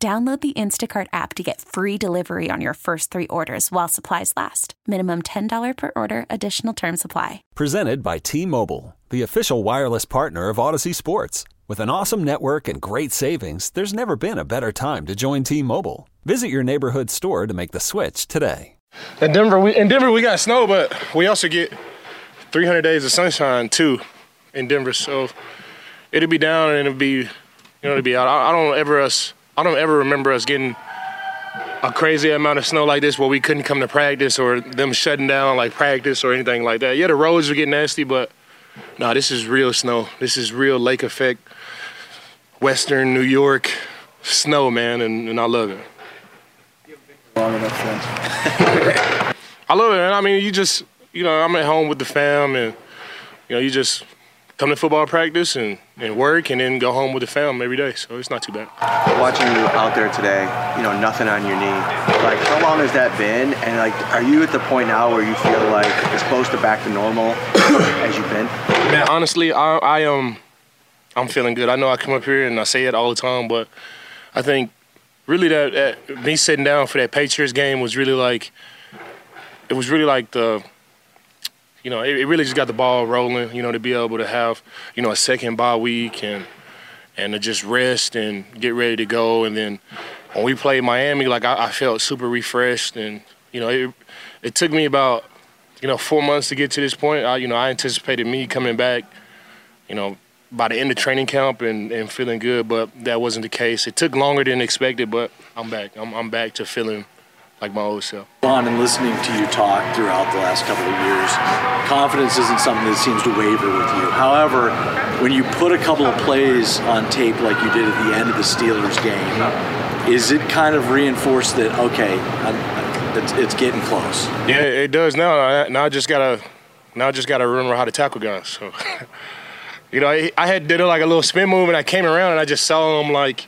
Download the Instacart app to get free delivery on your first three orders while supplies last. Minimum $10 per order, additional term supply. Presented by T Mobile, the official wireless partner of Audacy Sports. With an awesome network and great savings, there's never been a better time to join T Mobile. Visit your neighborhood store to make the switch today. In Denver, we, in Denver, we got snow, but we also get 300 days of sunshine too in Denver. So it'll be down and it'll be, you know, it'll be out. I, I don't ever us I don't ever remember us getting a crazy amount of snow like this where we couldn't come to practice or them shutting down like practice or anything like that. Yeah, the roads were getting nasty, but no, this is real snow. This is real lake effect, Western New York snow, man, and, and I love it. Long enough. I love it, man. I mean, you just, you know, I'm at home with the fam, and you know, you just come to football practice and, and work and then go home with the fam every day. So it's not too bad. Watching you out there today, you know, nothing on your knee. Like, how long has that been? And like, are you at the point now where you feel like it's close to back to normal as you've been? Man, honestly, I, I am, um, I'm feeling good. I know I come up here and I say it all the time, but I think really that, that me sitting down for that Patriots game was really like, it was really like the you know, it, it, really just got the ball rolling. You know, to be able to have you know a second bye week and and to just rest and get ready to go. And then when we played Miami, like I, I felt super refreshed. And you know, it it took me about you know four months to get to this point. I, you know, I anticipated me coming back. You know, by the end of training camp and, and feeling good, but that wasn't the case. It took longer than expected, but I'm back. I'm, I'm back to feeling like my old self. On and listening to you talk throughout the last couple of years, confidence isn't something that seems to waver with you. However, when you put a couple of plays on tape like you did at the end of the Steelers game, is it kind of reinforced that okay, it's, it's, getting close? Yeah, it does now. Now I just gotta, now I just gotta remember how to tackle guys. So, you know, I, I had did like a little spin move and I came around and I just saw him like.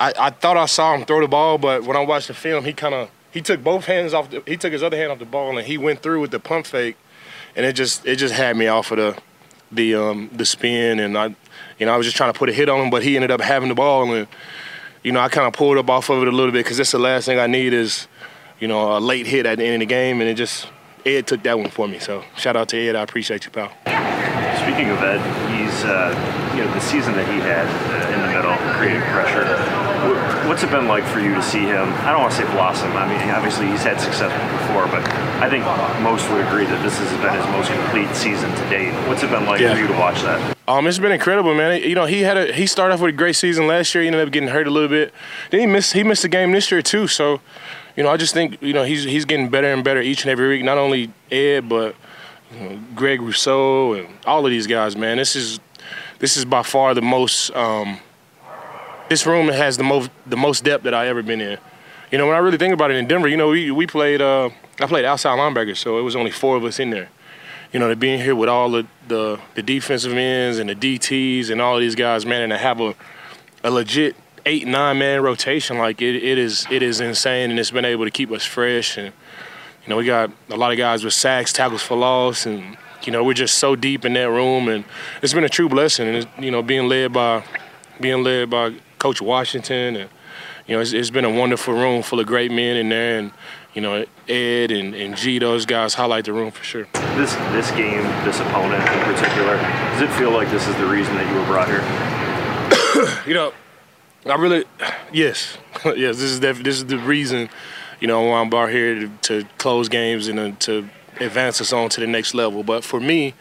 I, I thought I saw him throw the ball, but when I watched the film, he kind of he took both hands off. The, he took his other hand off the ball and he went through with the pump fake, and it just it just had me off of the the um, the spin, and I you know I was just trying to put a hit on him, but he ended up having the ball, and you know I kind of pulled up off of it a little bit because that's the last thing I need is you know a late hit at the end of the game, and it just Ed took that one for me. So shout out to Ed, I appreciate you, pal. Speaking of Ed, he's uh, you know the season that he had uh, in the middle created pressure what's it been like for you to see him? I don't want to say blossom. I mean, obviously he's had success before, but I think most would agree that this has been his most complete season to date. What's it been like yeah. for you to watch that? Um, it's been incredible, man. You know, he had a he started off with a great season last year. He ended up getting hurt a little bit. Then he missed he missed a game this year too. So, you know, I just think you know he's he's getting better and better each and every week. Not only Ed, but you know, Greg Rousseau and all of these guys, man. This is this is by far the most. Um, this room has the most the most depth that I ever been in. You know, when I really think about it in Denver, you know, we we played uh, I played outside linebacker, so it was only four of us in there. You know, to be in here with all the, the the defensive ends and the DTs and all these guys, man, and to have a a legit eight nine man rotation, like it, it is it is insane, and it's been able to keep us fresh. And you know, we got a lot of guys with sacks, tackles for loss, and you know, we're just so deep in that room, and it's been a true blessing. And you know, being led by being led by Coach Washington, and you know, it's, it's been a wonderful room full of great men in there, and you know, Ed and, and G, those guys highlight the room for sure. This this game, this opponent in particular, does it feel like this is the reason that you were brought here? you know, I really, yes, yes, this is def- this is the reason, you know, why I'm brought here to, to close games and uh, to advance us on to the next level. But for me,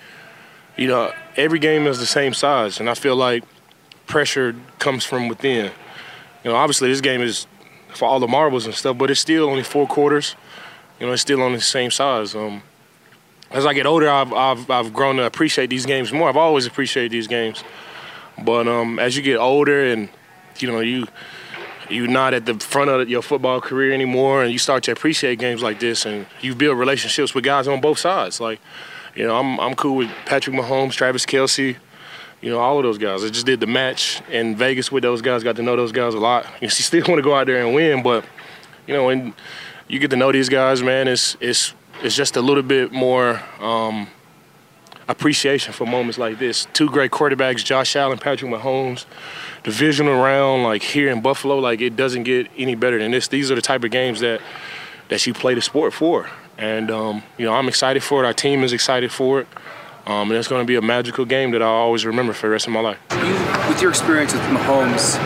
you know, every game is the same size, and I feel like pressure comes from within. You know, obviously this game is for all the marbles and stuff, but it's still only four quarters. You know, it's still on the same size. Um, as I get older, I've, I've, I've grown to appreciate these games more. I've always appreciated these games, but um, as you get older and you know you you're not at the front of your football career anymore, and you start to appreciate games like this, and you build relationships with guys on both sides. Like, you know, I'm I'm cool with Patrick Mahomes, Travis Kelce, you know, all of those guys. I just did the match in Vegas with those guys, got to know those guys a lot. You still want to go out there and win, but you know, when you get to know these guys, man, it's it's it's just a little bit more. Um, appreciation for moments like this. Two great quarterbacks, Josh Allen, Patrick Mahomes, divisional round, like here in Buffalo, like it doesn't get any better than this. These are the type of games that that you play the sport for. And um, you know, I'm excited for it. Our team is excited for it. Um, and it's going to be a magical game that I'll always remember for the rest of my life. You, with your experience with Mahomes,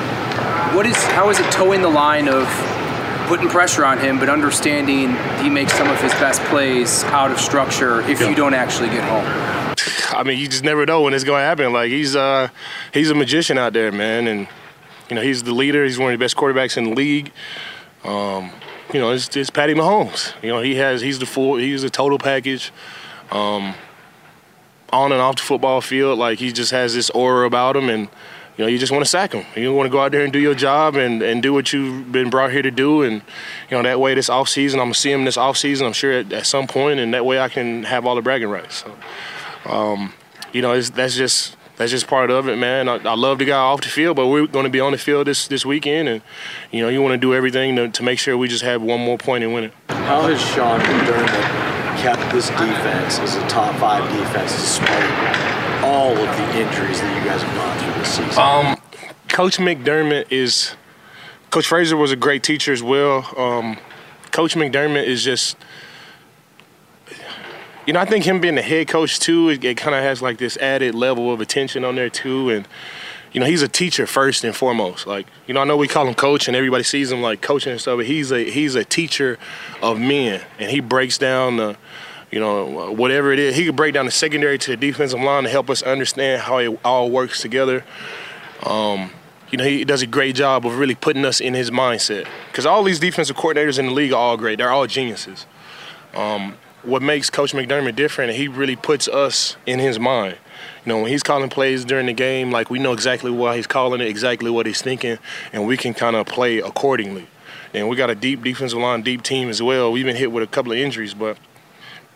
what is how is it towing the line of putting pressure on him, but understanding he makes some of his best plays out of structure if yeah. you don't actually get home? I mean, you just never know when it's going to happen. Like he's uh, he's a magician out there, man, and you know he's the leader. He's one of the best quarterbacks in the league. Um, you know, it's, it's Patty Mahomes. You know, he has he's the full he's the total package. Um, on and off the football field, like he just has this aura about him, and you know, you just want to sack him. You want to go out there and do your job and, and do what you've been brought here to do. And, you know, that way this off season, I'm to see him this off season, I'm sure at, at, some point, and that way I can have all the bragging rights. So, um, you know, that's just that's just part of it, man. I, I, love the guy off the field, but we're going to be on the field this this weekend, and you know, you want to do everything to, to make sure we just have one more point and win it. How has Sean McDermott kept this defense as a top five defense despite all of the injuries that you guys have gone through this season? Um, Coach McDermott is. Coach Frazier was a great teacher as well. Um, Coach McDermott is just you know, I think him being the head coach too, it, it kind of has like this added level of attention on there too, and you know, he's a teacher first and foremost. Like, you know, I know we call him coach, and everybody sees him like coaching and stuff, but he's a he's a teacher of men, and he breaks down the, you know, whatever it is. He could break down the secondary to the defensive line to help us understand how it all works together. Um, you know, he does a great job of really putting us in his mindset. Because all these defensive coordinators in the league are all great. They're all geniuses. Um, what makes Coach McDermott different, he really puts us in his mind. You know, when he's calling plays during the game, like we know exactly why he's calling it, exactly what he's thinking, and we can kind of play accordingly. And we got a deep defensive line, deep team as well. We've been hit with a couple of injuries, but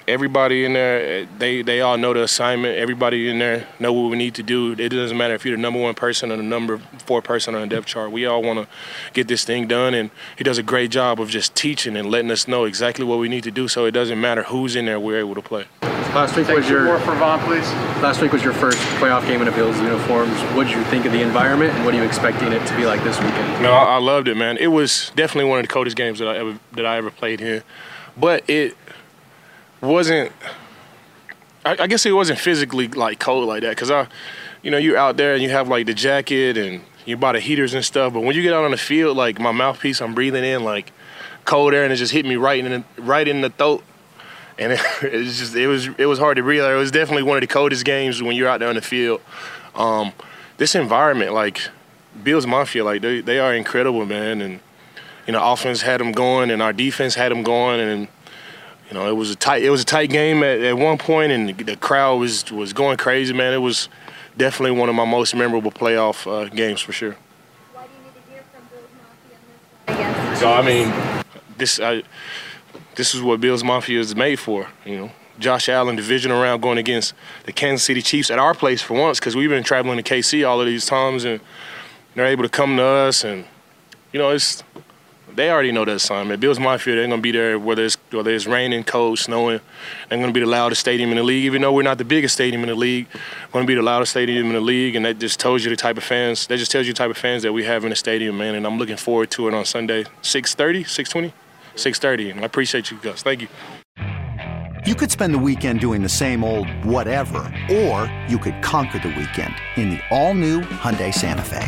everybody in there, eh, they, they all know the assignment. Everybody in there know what we need to do. It doesn't matter if you're the number one person or the number four person on the depth chart. We all want to get this thing done, and he does a great job of just teaching and letting us know exactly what we need to do. So it doesn't matter who's in there, we're able to play. Last week was your more for Von, please. Last week was your first playoff game in a Bills uniforms. What did you think of the environment, and what are you expecting it to be like this weekend? No, I, I loved it, man. It was definitely one of the coldest games that I ever that I ever played here, but it wasn't. I, I guess it wasn't physically like cold like that because I, you know, you're out there and you have like the jacket and you buy the heaters and stuff. But when you get out on the field, like my mouthpiece, I'm breathing in like cold air and it just hit me right in the, right in the throat. And it, it was just it was it was hard to breathe. It was definitely one of the coldest games when you're out there on the field. Um, this environment, like Bills Mafia, like they they are incredible, man. And you know, offense had them going, and our defense had them going, and you know, it was a tight it was a tight game at, at one point, and the, the crowd was was going crazy, man. It was definitely one of my most memorable playoff uh, games for sure. Why do you need to hear from Bills Mafia So I mean, this I, this is what Bills Mafia is made for, you know. Josh Allen division around going against the Kansas City Chiefs at our place for once because we've been traveling to KC all of these times and they're able to come to us and you know it's they already know the assignment. Bills Mafia, they're to be there whether it's whether it's raining, cold, snowing. They're to be the loudest stadium in the league. Even though we're not the biggest stadium in the league, we're to be the loudest stadium in the league, and that just tells you the type of fans. That just tells you the type of fans that we have in the stadium, man. And I'm looking forward to it on Sunday, 6:30, 6:20, 6:30. And I appreciate you guys. Thank you. You could spend the weekend doing the same old whatever, or you could conquer the weekend in the all-new Hyundai Santa Fe.